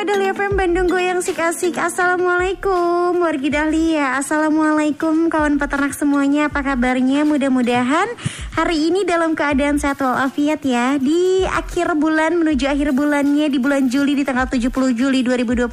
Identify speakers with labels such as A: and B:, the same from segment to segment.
A: 101,5 Dahlia FM Bandung Goyang Sik Asik Assalamualaikum Wargi Dahlia. Assalamualaikum kawan peternak semuanya. Apa kabarnya? Mudah-mudahan Hari ini dalam keadaan sehat walafiat ya. Di akhir bulan menuju akhir bulannya Di bulan Juli di tanggal 70 Juli 2021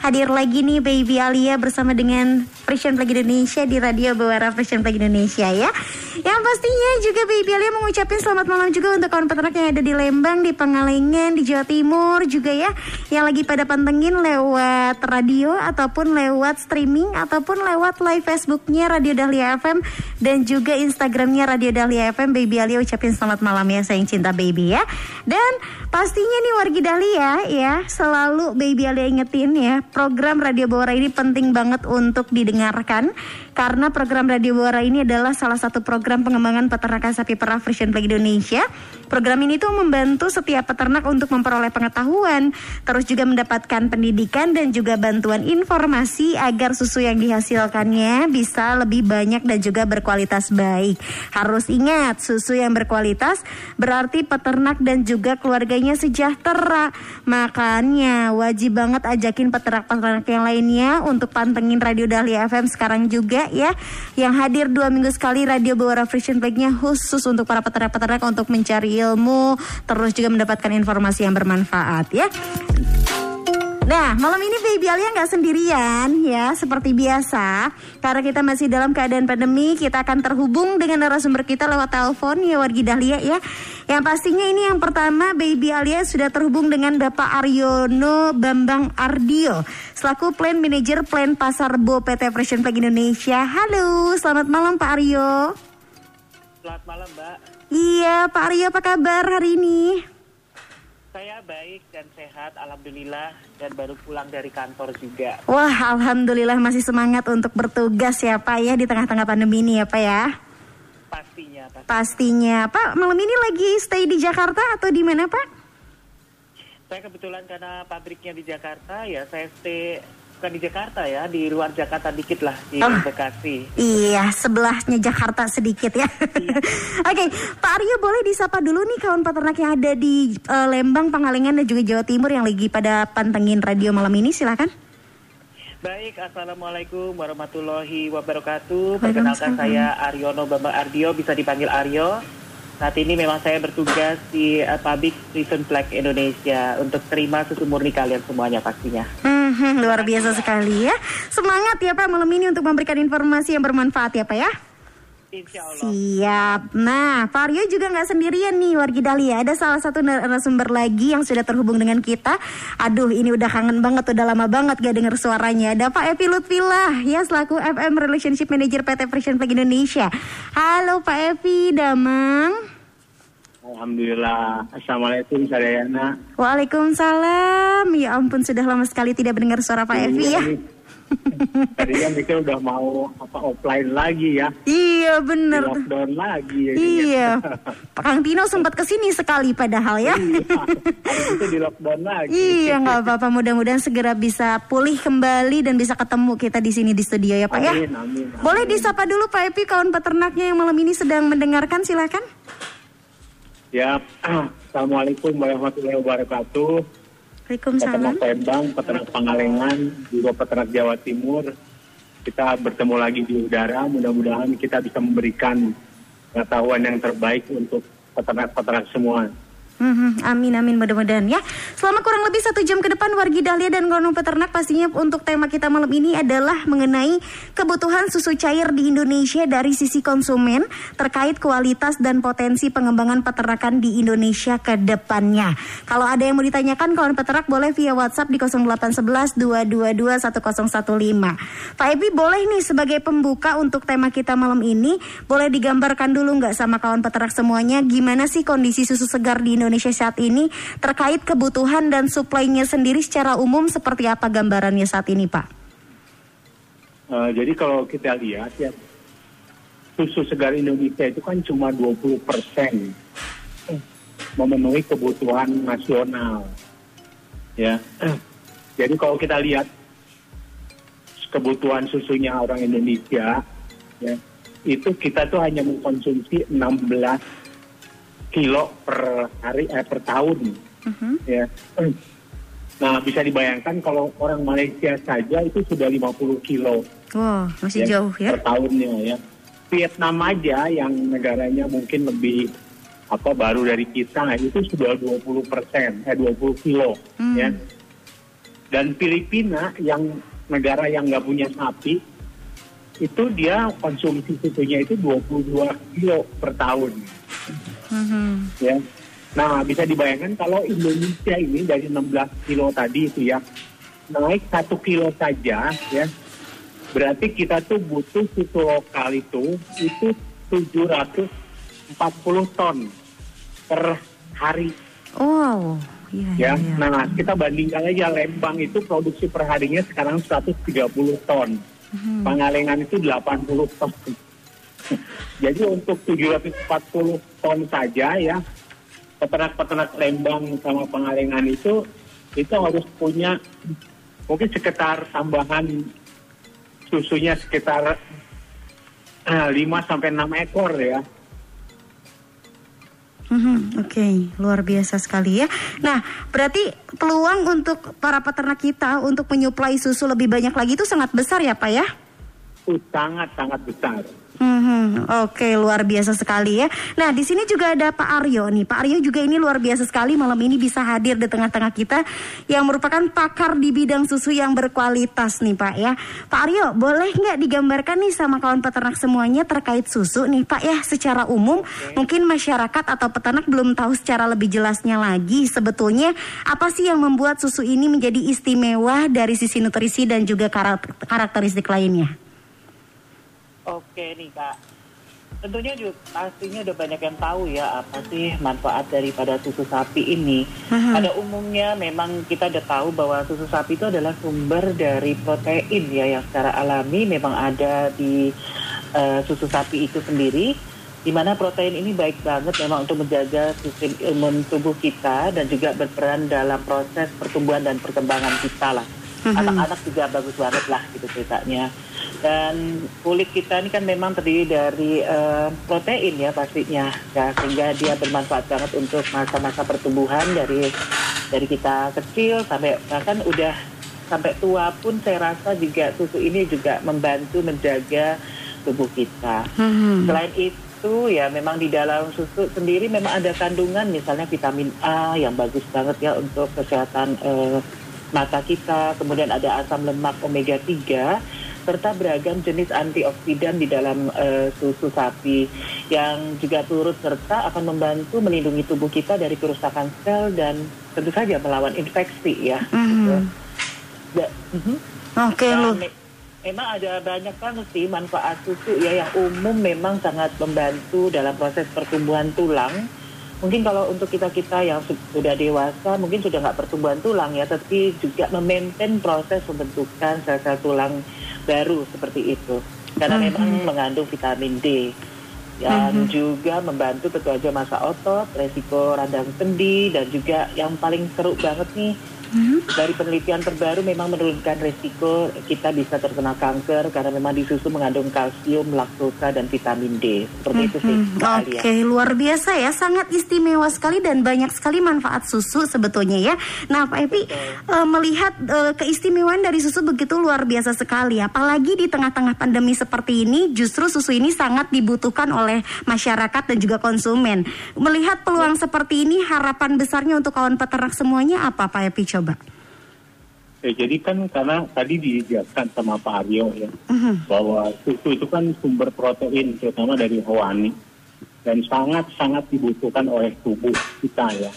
A: Hadir lagi nih Baby Alia bersama dengan Fashion Flag Indonesia Di Radio Bawara Fashion Flag Indonesia ya. Yang pastinya juga Baby Alia mengucapkan selamat malam juga Untuk kawan peternak yang ada di Lembang Di Pangalengan, di Jawa Timur juga ya. Yang lagi pada pantengin lewat radio ataupun lewat streaming ataupun lewat live Facebooknya Radio Dahlia FM dan juga Instagramnya Radio Dahlia FM Baby Alia ucapin selamat malam ya sayang cinta baby ya. Dan pastinya nih wargi Dahlia ya selalu Baby Alia ingetin ya program Radio Bawara ini penting banget untuk didengarkan karena program Radio Bawara ini adalah salah satu program pengembangan peternakan sapi perah Frisian Flag Indonesia program ini tuh membantu setiap peternak untuk memperoleh pengetahuan terus juga mendapatkan pendidikan dan juga bantuan informasi agar susu yang dihasilkannya bisa lebih banyak dan juga berkualitas baik. Harus ingat, susu yang berkualitas berarti peternak dan juga keluarganya sejahtera. Makanya wajib banget ajakin peternak-peternak yang lainnya untuk pantengin Radio Dahlia FM sekarang juga ya. Yang hadir dua minggu sekali Radio Bawara Frisian Flag-nya khusus untuk para peternak-peternak untuk mencari ilmu, terus juga mendapatkan informasi yang bermanfaat ya. Nah, malam ini Baby Alia nggak sendirian ya, seperti biasa. Karena kita masih dalam keadaan pandemi, kita akan terhubung dengan narasumber kita lewat telepon ya Wargi Dahlia ya. Yang pastinya ini yang pertama Baby Alia sudah terhubung dengan Bapak Aryono Bambang Ardio selaku Plan Manager Plan Pasar Bo PT Fashion Flag Indonesia. Halo, selamat malam Pak Aryo.
B: Selamat malam Mbak.
A: Iya, Pak Aryo apa kabar hari ini?
B: Saya baik dan sehat, alhamdulillah, dan baru pulang dari kantor juga.
A: Wah, alhamdulillah masih semangat untuk bertugas ya Pak ya di tengah-tengah pandemi ini ya Pak ya.
B: Pastinya, pasti.
A: Pastinya, Pak. Malam ini lagi stay di Jakarta atau di mana Pak?
B: Saya kebetulan karena pabriknya di Jakarta, ya saya stay bukan di Jakarta ya, di luar Jakarta dikit lah, di
A: Oh.
B: Bekasi.
A: Iya, sebelahnya Jakarta sedikit ya. Oke, Pak Aryo boleh disapa dulu nih kawan peternak yang ada di eh, Lembang, Pangalengan dan juga Jawa Timur yang lagi pada pantengin radio malam ini, silakan.
B: Baik, Assalamualaikum warahmatullahi wabarakatuh. Perkenalkan saya Aryono Bambang Ardio, bisa dipanggil Aryo. Saat ini memang saya bertugas di uh, Pabrik Prison Flag Indonesia untuk terima susu murni kalian semuanya pastinya.
A: Mhm, luar biasa sekali ya. Semangat ya Pak malam ini untuk memberikan informasi yang bermanfaat ya Pak ya.
B: Insya Allah.
A: Siap. Nah, Aryo juga nggak sendirian nih Wargi Dahlia. Ada salah satu narasumber lagi yang sudah terhubung dengan kita. Aduh, ini udah kangen banget, udah lama banget gak denger suaranya. Ada Pak Epi Lutfilah ya selaku FM Relationship Manager PT Fashion Flag Indonesia. Halo Pak Epi, Damang.
C: Alhamdulillah. Assalamualaikum Sadayana.
A: Waalaikumsalam. Ya ampun, sudah lama sekali tidak mendengar suara Pak Epi ya.
C: Tadi kan pikir udah mau apa offline lagi ya.
A: Iya
C: Di
A: bener.
C: lockdown lagi ya.
A: Iya. Pak Kang Tino sempat ke sini sekali padahal ya.
C: Habis itu di lockdown lagi.
A: Iya nggak apa-apa mudah-mudahan segera bisa pulih kembali dan bisa ketemu kita di sini di studio ya Pak ya.
C: Amin, amin, amin.
A: Boleh disapa dulu Pak Epi kawan peternaknya yang malam ini sedang mendengarkan silakan.
C: Ya. Assalamualaikum warahmatullahi wabarakatuh.
A: Waalaikumsalam.
C: Peternak Lembang, peternak Pangalengan, juga peternak Jawa Timur. Kita bertemu lagi di udara. Mudah-mudahan kita bisa memberikan pengetahuan yang terbaik untuk peternak-peternak semua.
A: Mhm, amin amin mudah-mudahan ya. Selama kurang lebih satu jam ke depan wargi Dahlia dan Gonong Peternak pastinya untuk tema kita malam ini adalah mengenai kebutuhan susu cair di Indonesia dari sisi konsumen terkait kualitas dan potensi pengembangan peternakan di Indonesia ke depannya. Kalau ada yang mau ditanyakan kawan peternak boleh via WhatsApp di 0811 222 1015. Pak Ebi boleh nih sebagai pembuka untuk tema kita malam ini boleh digambarkan dulu nggak sama kawan peternak semuanya gimana sih kondisi susu segar di Indonesia saat ini terkait kebutuhan dan suplainya sendiri secara umum seperti apa gambarannya saat ini Pak?
C: Eh, jadi kalau kita lihat ya susu segar Indonesia itu kan cuma 20 persen memenuhi kebutuhan nasional. Ya, jadi kalau kita lihat kebutuhan susunya orang Indonesia, ya itu kita tuh hanya mengkonsumsi 16 kilo per hari eh, per tahun.
A: Mhm.
C: Ya. Nah, bisa dibayangkan kalau orang Malaysia saja itu sudah 50 kilo
A: Wow, masih jauh ya.
C: per tahunnya ya. Vietnam aja yang negaranya mungkin lebih apa baru dari kita itu sudah 20 persen, eh 20 kilo
A: Hmm.
C: ya. Dan Filipina yang negara yang nggak punya sapi itu dia konsumsi susunya itu 22 kilo per tahun
A: Mhm.
C: ya. Nah, bisa dibayangkan kalau Indonesia ini dari 16 kilo tadi itu ya naik satu kilo saja ya, berarti kita tuh butuh susu lokal itu itu 740 ton per hari
A: Wow, iya iya.
C: ya.
A: iya.
C: Nah, kita bandingkan aja Lembang itu produksi per harinya sekarang 130 ton.
A: Mhm.
C: Pangalengan itu 80 ton. Jadi untuk 740 ton saja ya, peternak-peternak Lembang sama Pangalengan itu itu harus punya mungkin sekitar tambahan susunya sekitar eh, 5 sampai 6 ekor ya.
A: Mhm, Oke, luar biasa sekali ya. Nah, berarti peluang untuk para peternak kita untuk menyuplai susu lebih banyak lagi itu sangat besar ya, Pak ya?
C: Sangat-sangat besar.
A: Mhm, Oke, luar biasa sekali ya. Nah, di sini juga ada Pak Aryo nih. Pak Aryo juga ini luar biasa sekali malam ini bisa hadir di tengah-tengah kita yang merupakan pakar di bidang susu yang berkualitas nih Pak ya. Pak Aryo, boleh nggak digambarkan nih sama kawan peternak semuanya terkait susu nih Pak ya secara umum mungkin masyarakat atau peternak belum tahu secara lebih jelasnya lagi sebetulnya apa sih yang membuat susu ini menjadi istimewa dari sisi nutrisi dan juga karak- karakteristik lainnya.
B: Oke nih kak, tentunya juga pastinya udah banyak yang tahu ya apa sih manfaat daripada susu sapi ini.
A: Aha.
B: Pada umumnya memang kita udah tahu bahwa susu sapi itu adalah sumber dari protein ya yang secara alami memang ada di eh, susu sapi itu sendiri. Di mana protein ini baik banget memang untuk menjaga sistem imun tubuh kita dan juga berperan dalam proses pertumbuhan dan perkembangan kita lah.
A: Mhm.
B: Anak-anak juga bagus banget lah gitu ceritanya. Dan kulit kita ini kan memang terdiri dari eh, protein ya pastinya, ya sehingga dia bermanfaat banget untuk masa-masa pertumbuhan dari dari kita kecil sampai bahkan udah sampai tua pun saya rasa juga susu ini juga membantu menjaga tubuh kita.
A: Mhm.
B: Selain itu ya memang di dalam susu sendiri memang ada kandungan misalnya vitamin A yang bagus banget ya untuk kesehatan eh, mata kita, kemudian ada asam lemak omega 3 serta beragam jenis antioksidan di dalam eh, susu sapi yang juga turut serta akan membantu melindungi tubuh kita dari kerusakan sel dan tentu saja melawan infeksi ya.
A: Mhm.
B: Da- mhm.
A: Oke, lu.
B: me- memang ada banyak banget sih manfaat susu ya yang umum memang sangat membantu dalam proses pertumbuhan tulang. Mungkin kalau untuk kita-kita yang su- sudah dewasa mungkin sudah nggak pertumbuhan tulang ya, tapi juga memaintain proses pembentukan sel-sel tulang baru seperti itu. Karena
A: Mhm.
B: memang mengandung vitamin D dan juga membantu tentu aja masa otot, resiko radang sendi dan juga yang paling seru banget nih
A: Mhm.
B: dari penelitian terbaru memang menurunkan resiko kita bisa terkena kanker karena memang di susu mengandung kalsium, laktosa dan vitamin D. Seperti itu sih,
A: Hmm,
B: Mbak
A: Oke,
B: Alia.
A: luar biasa ya, sangat istimewa sekali dan banyak sekali manfaat susu sebetulnya ya. Nah, Pak Epi eh, melihat eh, keistimewaan dari susu begitu luar biasa sekali, apalagi di tengah-tengah pandemi seperti ini, justru susu ini sangat dibutuhkan oleh masyarakat dan juga konsumen. Melihat peluang seperti ini, harapan besarnya untuk kawan peternak semuanya apa, Pak Epi coba?
C: Ya, jadi kan karena tadi dijelaskan sama Pak Aryo ya
A: Mhm.
C: bahwa susu itu kan sumber protein terutama dari hewani dan sangat-sangat dibutuhkan oleh tubuh kita ya.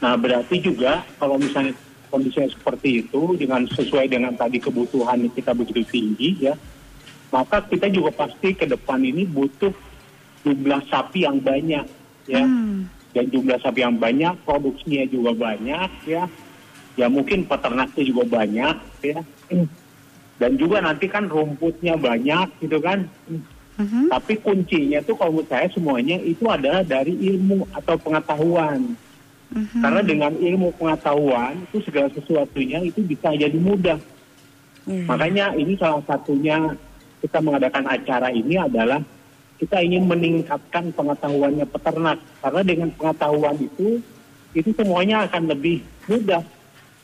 C: Nah berarti juga kalau misalnya kondisinya seperti itu dengan sesuai dengan tadi kebutuhan kita begitu tinggi ya, maka kita juga pasti ke depan ini butuh jumlah sapi yang banyak ya
A: Hmm.
C: Dan jumlah sapi yang banyak, produksinya juga banyak ya. Ya mungkin peternaknya juga banyak ya. Dan juga nanti kan rumputnya banyak gitu kan.
A: Mhm.
C: Tapi kuncinya tuh kalau menurut saya semuanya itu adalah dari ilmu atau pengetahuan.
A: Mhm.
C: Karena dengan ilmu pengetahuan itu segala sesuatunya itu bisa jadi mudah.
A: Iya.
C: Makanya ini salah satunya kita mengadakan acara ini adalah kita ingin meningkatkan pengetahuannya peternak. Karena dengan pengetahuan itu itu semuanya akan lebih mudah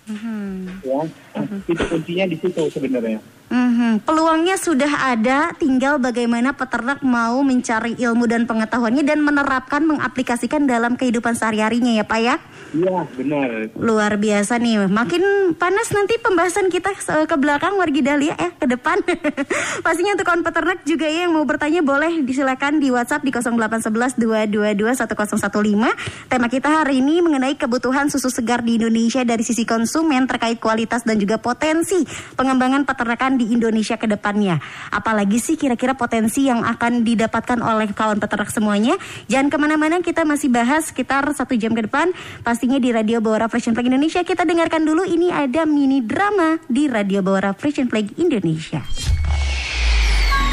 A: Mhm.
C: ya. Nah, Itu kuncinya di situ sebenarnya.
A: Mhm. Peluangnya sudah ada, tinggal bagaimana peternak mau mencari ilmu dan pengetahuannya dan menerapkan, mengaplikasikan dalam kehidupan sehari-harinya ya Pak ya.
C: Iya, benar.
A: Luar biasa nih, makin panas nanti pembahasan kita ke belakang wargi Dahlia ya, ke depan. Pastinya untuk kawan peternak juga ya yang mau bertanya boleh disilakan di WhatsApp di 0811 222 1015. Tema kita hari ini mengenai kebutuhan susu segar di Indonesia dari sisi konsumen terkait kualitas dan juga potensi pengembangan peternakan di Indonesia ke depannya. Apalagi sih kira-kira potensi yang akan didapatkan oleh kawan peternak semuanya. Jangan ke mana-mana, kita masih bahas sekitar satu jam ke depan. Pastinya di Radio Bawara Fashion Flag Indonesia. Kita dengarkan dulu ini ada mini drama di Radio Bawara Fashion Flag Indonesia.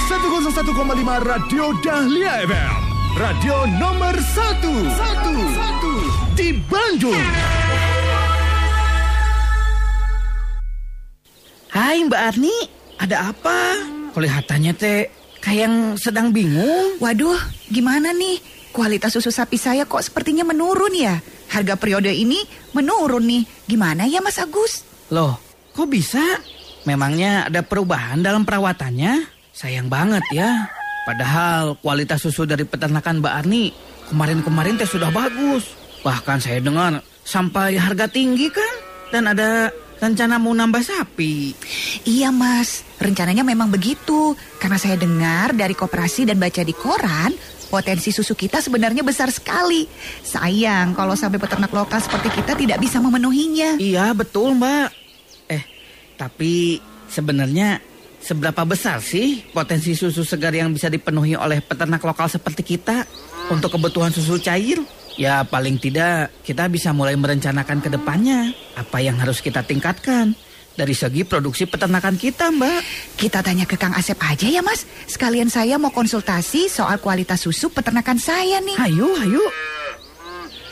D: 101,5 Radio Dahlia FM. Radio nomor 1. 1. Di Bandung.
E: Hai Mbak Arni, ada apa? Kelihatannya teh kayak yang sedang bingung.
F: Waduh, gimana nih? Kualitas susu sapi saya kok sepertinya menurun ya? Harga periode ini menurun nih. Gimana ya Mas Agus?
E: Loh, kok bisa? Memangnya ada perubahan dalam perawatannya? Sayang banget ya. Padahal kualitas susu dari peternakan Mbak Arni kemarin-kemarin teh sudah bagus. Bahkan saya dengar sampai harga tinggi kan? Dan ada rencana mau nambah sapi.
F: Iya Mas, rencananya memang begitu. Karena saya dengar dari koperasi dan baca di koran, potensi susu kita sebenarnya besar sekali. Sayang kalau sampai peternak lokal seperti kita tidak bisa memenuhinya.
E: Iya betul mbak. Eh tapi sebenarnya seberapa besar sih potensi susu segar yang bisa dipenuhi oleh peternak lokal seperti kita untuk kebutuhan susu cair? Ya paling tidak kita bisa mulai merencanakan ke depannya apa yang harus kita tingkatkan dari segi produksi peternakan kita mbak.
F: Kita tanya ke Kang Asep aja ya Mas. Sekalian saya mau konsultasi soal kualitas susu peternakan saya nih.
E: Hayu hayu.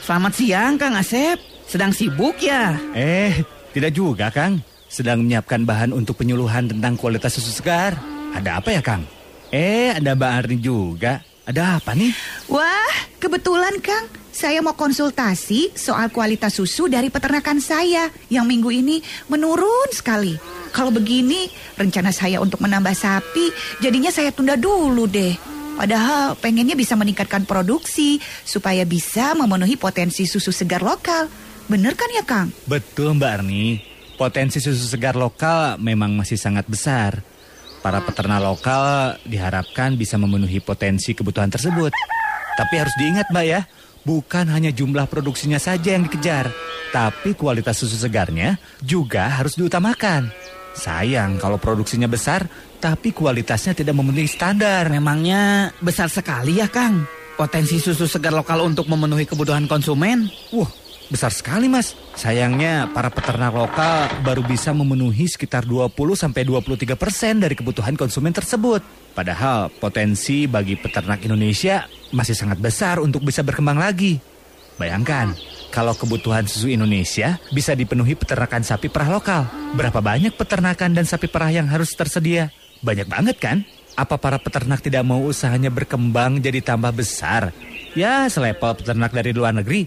E: Selamat siang Kang Asep. Sedang sibuk ya?
D: Eh, tidak juga, Kang. Sedang menyiapkan bahan untuk penyuluhan tentang kualitas susu segar. Ada apa ya, Kang? Eh, ada Mbak Arni juga. Ada apa nih?
F: Wah, kebetulan Kang. Saya mau konsultasi soal kualitas susu dari peternakan saya yang minggu ini menurun sekali. Kalau begini, rencana saya untuk menambah sapi, jadinya saya tunda dulu deh. Padahal pengennya bisa meningkatkan produksi supaya bisa memenuhi potensi susu segar lokal. Bener kan ya Kang?
D: Betul, Mbak Arni. Potensi susu segar lokal memang masih sangat besar. Para peternak lokal diharapkan bisa memenuhi potensi kebutuhan tersebut. Tapi harus diingat, Mbak ya, bukan hanya jumlah produksinya saja yang dikejar, tapi kualitas susu segarnya juga harus diutamakan. Sayang kalau produksinya besar, tapi kualitasnya tidak memenuhi standar.
E: Memangnya besar sekali ya Kang potensi susu segar lokal untuk memenuhi kebutuhan konsumen?
D: Wah, besar sekali mas. Sayangnya para peternak lokal baru bisa memenuhi sekitar 20 sampai 23 persen dari kebutuhan konsumen tersebut. Padahal potensi bagi peternak Indonesia masih sangat besar untuk bisa berkembang lagi. Bayangkan, kalau kebutuhan susu Indonesia bisa dipenuhi peternakan sapi perah lokal. Berapa banyak peternakan dan sapi perah yang harus tersedia? Banyak banget kan? Apa para peternak tidak mau usahanya berkembang jadi tambah besar? Ya, selepel peternak dari luar negeri.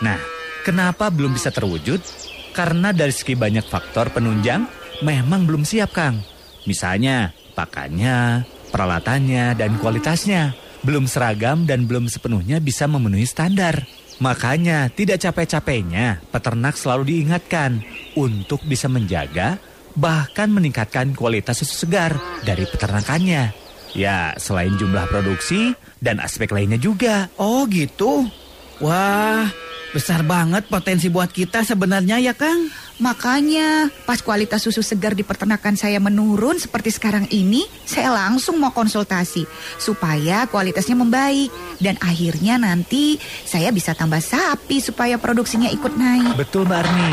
D: Nah, kenapa belum bisa terwujud? Karena dari segi banyak faktor penunjang memang belum siap, Kang. Misalnya, pakannya, peralatannya, dan kualitasnya belum seragam dan belum sepenuhnya bisa memenuhi standar. Makanya, tidak capek-capeknya peternak selalu diingatkan untuk bisa menjaga bahkan meningkatkan kualitas susu segar dari peternakannya. Ya, selain jumlah produksi dan aspek lainnya juga.
E: Oh gitu. Wah, besar banget potensi buat kita sebenarnya ya Kang.
F: Makanya pas kualitas susu segar di peternakan saya menurun seperti sekarang ini, saya langsung mau konsultasi supaya kualitasnya membaik dan akhirnya nanti saya bisa tambah sapi supaya produksinya ikut naik.
D: Betul Mbak Arni.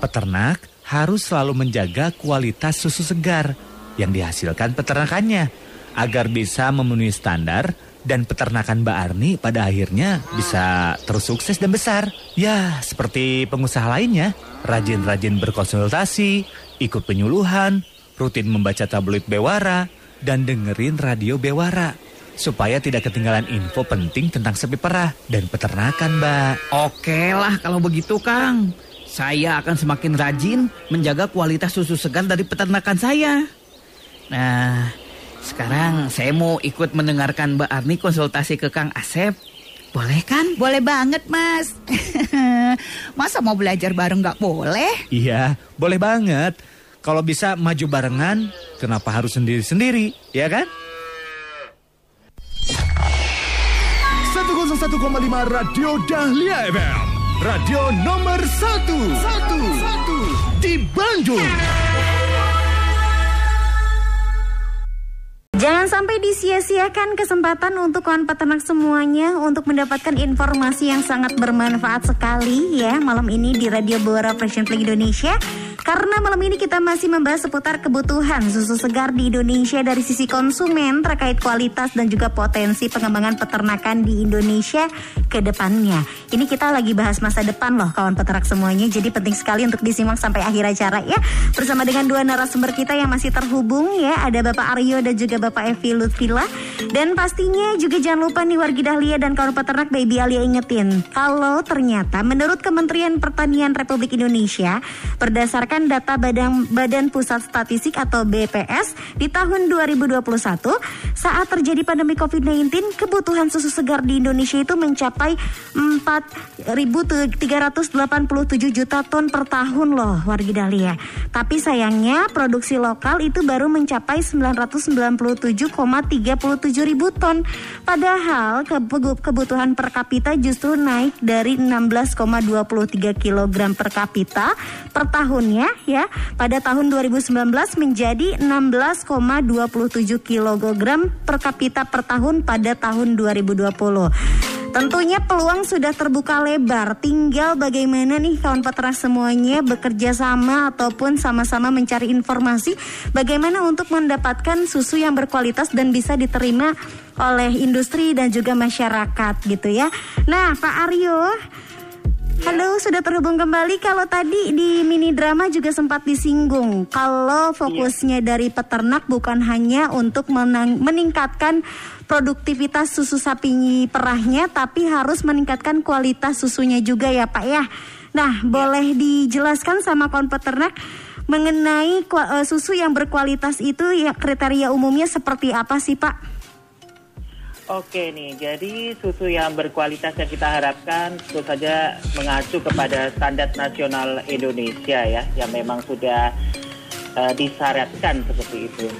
D: Peternak harus selalu menjaga kualitas susu segar yang dihasilkan peternakannya agar bisa memenuhi standar dan peternakan Mbak Arni pada akhirnya bisa terus sukses dan besar. Ya, seperti pengusaha lainnya, rajin-rajin berkonsultasi, ikut penyuluhan, rutin membaca tabloid Bewara, dan dengerin radio Bewara. Supaya tidak ketinggalan info penting tentang sapi perah dan peternakan, Mbak.
E: Oke lah kalau begitu, Kang. Saya akan semakin rajin menjaga kualitas susu segar dari peternakan saya. Nah, sekarang saya mau ikut mendengarkan Mbak Arni konsultasi ke Kang Asep. Boleh kan?
F: Boleh banget, Mas. Masa mau belajar bareng nggak boleh?
D: Iya, boleh banget. Kalau bisa maju barengan, kenapa harus sendiri-sendiri, ya kan?
G: 101,5 Radio Dahlia FM. Radio nomor 1. 1. Di Bandung.
A: Jangan sampai disia-siakan kesempatan untuk kawan peternak semuanya untuk mendapatkan informasi yang sangat bermanfaat sekali ya malam ini di Radio Bora Fashion Play Indonesia. Karena malam ini kita masih membahas seputar kebutuhan susu segar di Indonesia dari sisi konsumen terkait kualitas dan juga potensi pengembangan peternakan di Indonesia ke depannya. Ini kita lagi bahas masa depan loh kawan peternak semuanya. Jadi penting sekali untuk disimak sampai akhir acara ya. Bersama dengan dua narasumber kita yang masih terhubung ya. Ada Bapak Aryo dan juga Bapak Evi Lutfila. Dan pastinya juga jangan lupa nih wargi Dahlia dan kawan peternak Baby Alia ingetin. Kalau ternyata menurut Kementerian Pertanian Republik Indonesia berdasarkan data Badan Badan Pusat Statistik atau BPS di tahun 2021 saat terjadi pandemi COVID-19 kebutuhan susu segar di Indonesia itu mencapai 4.387 juta ton per tahun loh wargi Dahlia. Tapi sayangnya produksi lokal itu baru mencapai 997,37 ribu ton. Padahal kebutuhan per kapita justru naik dari 16,23 kg per kapita per tahunnya ya pada tahun 2019 menjadi 16,27 kg per kapita per tahun pada tahun 2020. Tentunya peluang sudah terbuka lebar, tinggal bagaimana nih kawan peternak semuanya bekerja sama ataupun sama-sama mencari informasi bagaimana untuk mendapatkan susu yang berkualitas dan bisa diterima oleh industri dan juga masyarakat gitu ya. Nah, Pak Aryo, Halo, sudah terhubung kembali. Kalau tadi di mini drama juga sempat disinggung kalau fokusnya dari peternak bukan hanya untuk menang, meningkatkan produktivitas susu sapi perahnya, tapi harus meningkatkan kualitas susunya juga ya Pak ya. Nah, boleh dijelaskan sama kawan peternak mengenai uh, susu yang berkualitas itu ya kriteria umumnya seperti apa sih Pak?
B: Oke nih, jadi susu yang berkualitas yang kita harapkan tentu saja mengacu kepada standar nasional Indonesia ya, yang memang sudah uh, disyaratkan seperti itu.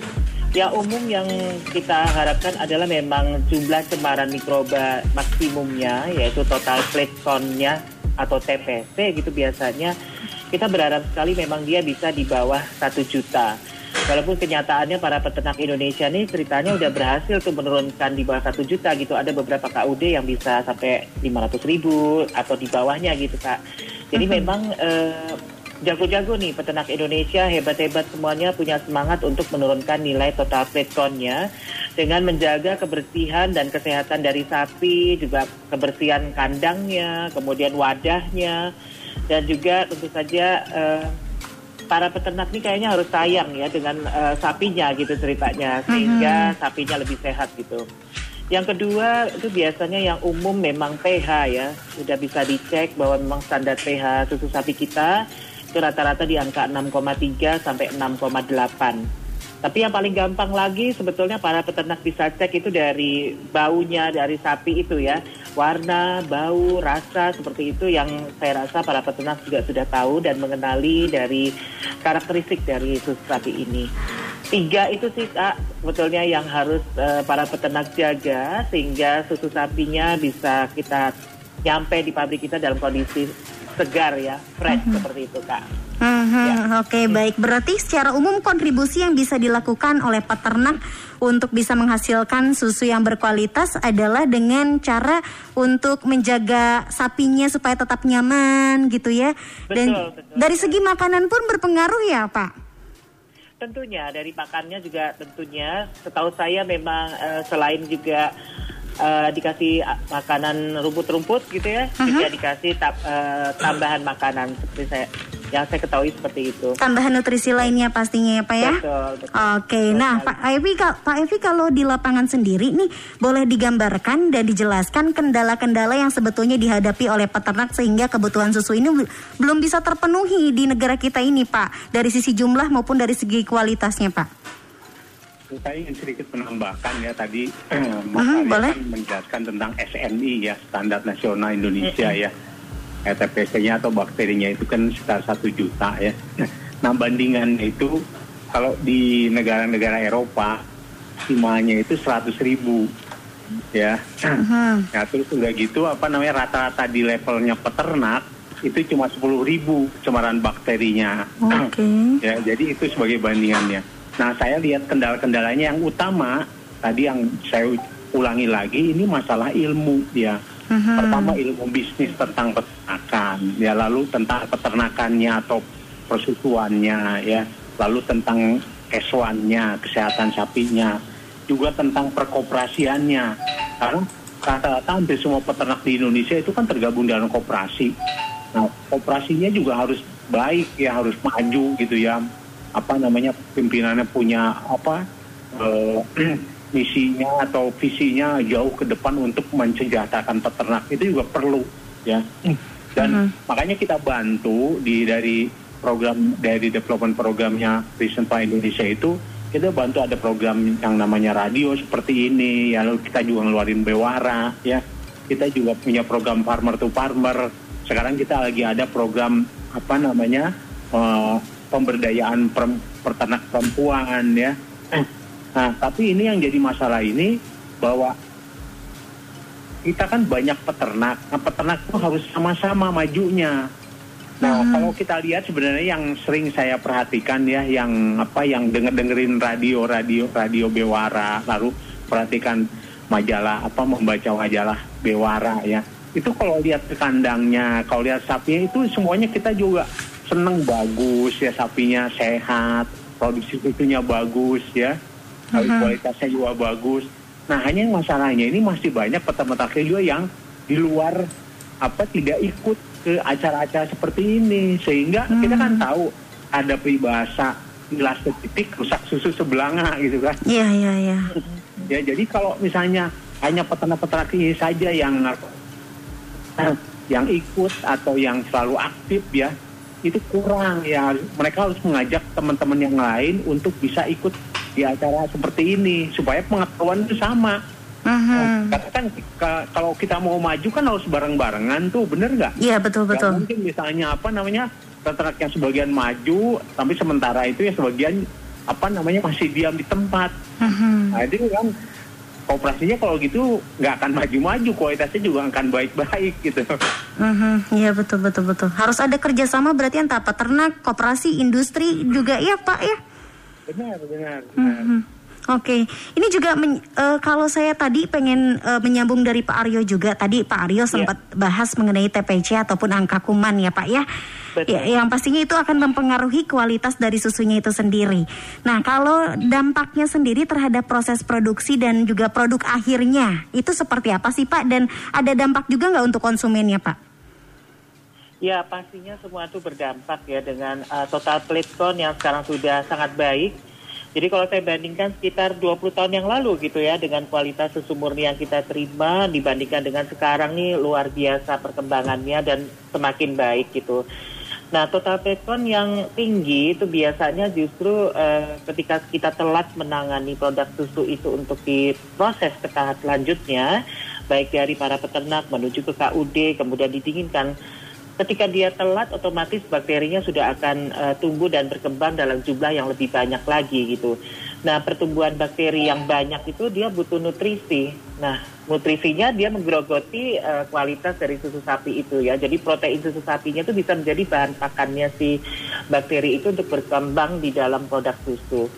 B: Ya umum yang kita harapkan adalah memang jumlah cemaran mikroba maksimumnya, yaitu total count-nya atau TPC gitu biasanya. Kita berharap sekali memang dia bisa di bawah satu juta. Walaupun kenyataannya para peternak Indonesia nih ceritanya udah berhasil tuh menurunkan di bawah satu juta gitu. Ada beberapa KUD yang bisa sampai 500 ribu atau di bawahnya gitu kak. Jadi uh-huh. memang uh, jago-jago nih peternak Indonesia hebat-hebat semuanya punya semangat untuk menurunkan nilai total count-nya dengan menjaga kebersihan dan kesehatan dari sapi, juga kebersihan kandangnya, kemudian wadahnya, dan juga tentu saja uh, para peternak ini kayaknya harus sayang ya dengan uh, sapinya gitu ceritanya sehingga uh-huh. sapinya lebih sehat gitu. Yang kedua itu biasanya yang umum memang pH ya sudah bisa dicek bahwa memang standar pH susu sapi kita itu rata-rata di angka 6,3 sampai 6,8. Tapi yang paling gampang lagi sebetulnya para peternak bisa cek itu dari baunya dari sapi itu ya. Warna, bau, rasa seperti itu yang saya rasa para peternak juga sudah tahu dan mengenali dari karakteristik dari susu sapi ini. Tiga itu sih Kak, sebetulnya yang harus uh, para peternak jaga sehingga susu sapinya bisa kita nyampe di pabrik kita dalam kondisi segar ya, fresh seperti itu kak.
A: Mhm,
B: Ya.
A: Oke baik berarti secara umum kontribusi yang bisa dilakukan oleh peternak untuk bisa menghasilkan susu yang berkualitas adalah dengan cara untuk menjaga sapinya supaya tetap nyaman gitu ya. Dan
B: Betul, betul.
A: dari segi makanan pun berpengaruh ya Pak.
B: Tentunya dari pakannya juga tentunya setahu saya memang eh, selain juga eh, dikasih ah, makanan rumput-rumput gitu ya, juga dikasih ta- eh, tambahan makanan seperti saya yang saya ketahui seperti itu.
A: Tambahan nutrisi lainnya pastinya ya Pak ya.
B: Betul, betul.
A: Oke,
B: Betul
A: nah. Pak Evi, Pak Evi kalau di lapangan sendiri nih boleh digambarkan dan dijelaskan kendala-kendala yang sebetulnya dihadapi oleh peternak sehingga kebutuhan susu ini bel- belum bisa terpenuhi di negara kita ini Pak dari sisi jumlah maupun dari segi kualitasnya Pak.
C: Saya ingin sedikit menambahkan ya tadi Mas Arya
A: boleh.
C: kan menjelaskan tentang SNI ya Standar Nasional Indonesia ya ETPC-nya atau bakterinya itu kan sekitar satu juta ya. Nah bandingannya itu kalau di negara-negara Eropa simanya itu 100 ribu ya.
A: Mhm.
C: Ya terus udah gitu apa namanya rata-rata di levelnya peternak itu cuma 10 ribu cemaran bakterinya.
A: Oke.
C: Ya, jadi itu sebagai bandingannya. Nah, saya lihat kendala-kendalanya yang utama tadi yang saya ulangi lagi ini masalah ilmu ya. Pertama ilmu bisnis tentang peternakan, ya lalu tentang peternakannya atau persusuannya ya, lalu tentang kesuannya, kesehatan sapinya, juga tentang perkoperasiannya. Karena rata-rata hampir semua peternak di Indonesia itu kan tergabung dalam koperasi. Nah, operasinya juga harus baik ya, harus maju gitu ya. Apa namanya pimpinannya punya apa eh, misinya atau visinya jauh ke depan untuk mensejahterakan peternak. Itu juga perlu ya. Dan makanya kita bantu di dari program dari development programnya Vision for Indonesia itu kita bantu ada program yang namanya radio seperti ini ya lalu kita juga ngeluarin bewara ya. Kita juga punya program farmer to farmer. Sekarang kita lagi ada program apa namanya eh, pemberdayaan perem- peternak perempuan ya. Nah tapi ini yang jadi masalah ini bahwa kita kan banyak peternak. Nah peternak itu harus sama-sama majunya. Nah, kalau kita lihat sebenarnya yang sering saya perhatikan ya, yang apa, yang denger dengerin radio, radio, radio Bewara, lalu perhatikan majalah apa, membaca majalah Bewara ya. Itu kalau lihat kandangnya, kalau lihat sapinya itu semuanya kita juga seneng bagus ya, sapinya sehat, produksi susunya bagus ya, lalu kualitasnya juga bagus. Nah, hanya masalahnya ini masih banyak peternak juga yang di luar apa tidak ikut ke acara-acara seperti ini sehingga kita kan tahu ada peribahasa gelas setitik rusak susu sebelanga gitu kan
A: Iya iya iya.
C: ya jadi kalau misalnya hanya peternak-peternak ini saja yang yang ikut atau yang selalu aktif ya itu kurang ya mereka harus mengajak teman-teman yang lain untuk bisa ikut di acara seperti ini supaya pengetahuan itu sama karena kan ka- kalau kita mau maju kan harus bareng-barengan tuh, bener nggak?
A: Iya betul betul.
C: mungkin misalnya apa namanya peternak yang sebagian maju, tapi sementara itu yang sebagian apa namanya masih diam di tempat.
A: Mhm.
C: Nah itu kan kooperasinya kalau gitu nggak akan maju-maju, kualitasnya juga akan baik-baik gitu.
A: Mhm, Iya betul betul betul. Harus ada kerjasama berarti antara peternak, koperasi, industri juga ya Pak ya.
C: Benar, benar. benar.
A: Mhm. Oke, ini juga men- eh, kalau saya tadi pengen eh, menyambung dari Pak Aryo juga tadi Pak Aryo sempat bahas mengenai TPC ataupun angka kuman ya Pak ya.
B: Betul.
A: Ya, yang pastinya itu akan mempengaruhi kualitas dari susunya itu sendiri. Nah, kalau dampaknya sendiri terhadap proses produksi dan juga produk akhirnya itu seperti apa sih Pak? Dan ada dampak juga nggak untuk konsumennya Pak?
B: Ya pastinya semua itu berdampak ya dengan uh, total plate count yang sekarang sudah sangat baik. Jadi kalau saya bandingkan sekitar 20 tahun yang lalu gitu ya dengan kualitas susu murni yang kita terima dibandingkan dengan sekarang nih luar biasa perkembangannya dan semakin baik gitu. Nah total count yang tinggi itu biasanya justru eh, ketika kita telat menangani produk susu itu untuk diproses ke tahap selanjutnya baik dari para peternak menuju ke KUD kemudian didinginkan ketika dia telat otomatis bakterinya sudah akan eh, tumbuh dan berkembang dalam jumlah yang lebih banyak lagi gitu. Nah, pertumbuhan bakteri yang banyak itu dia butuh nutrisi. Nah, nutrisinya dia menggerogoti eh, kualitas dari susu sapi itu ya. Jadi protein susu sapinya itu bisa menjadi bahan pakannya si bakteri itu untuk berkembang di dalam produk susu.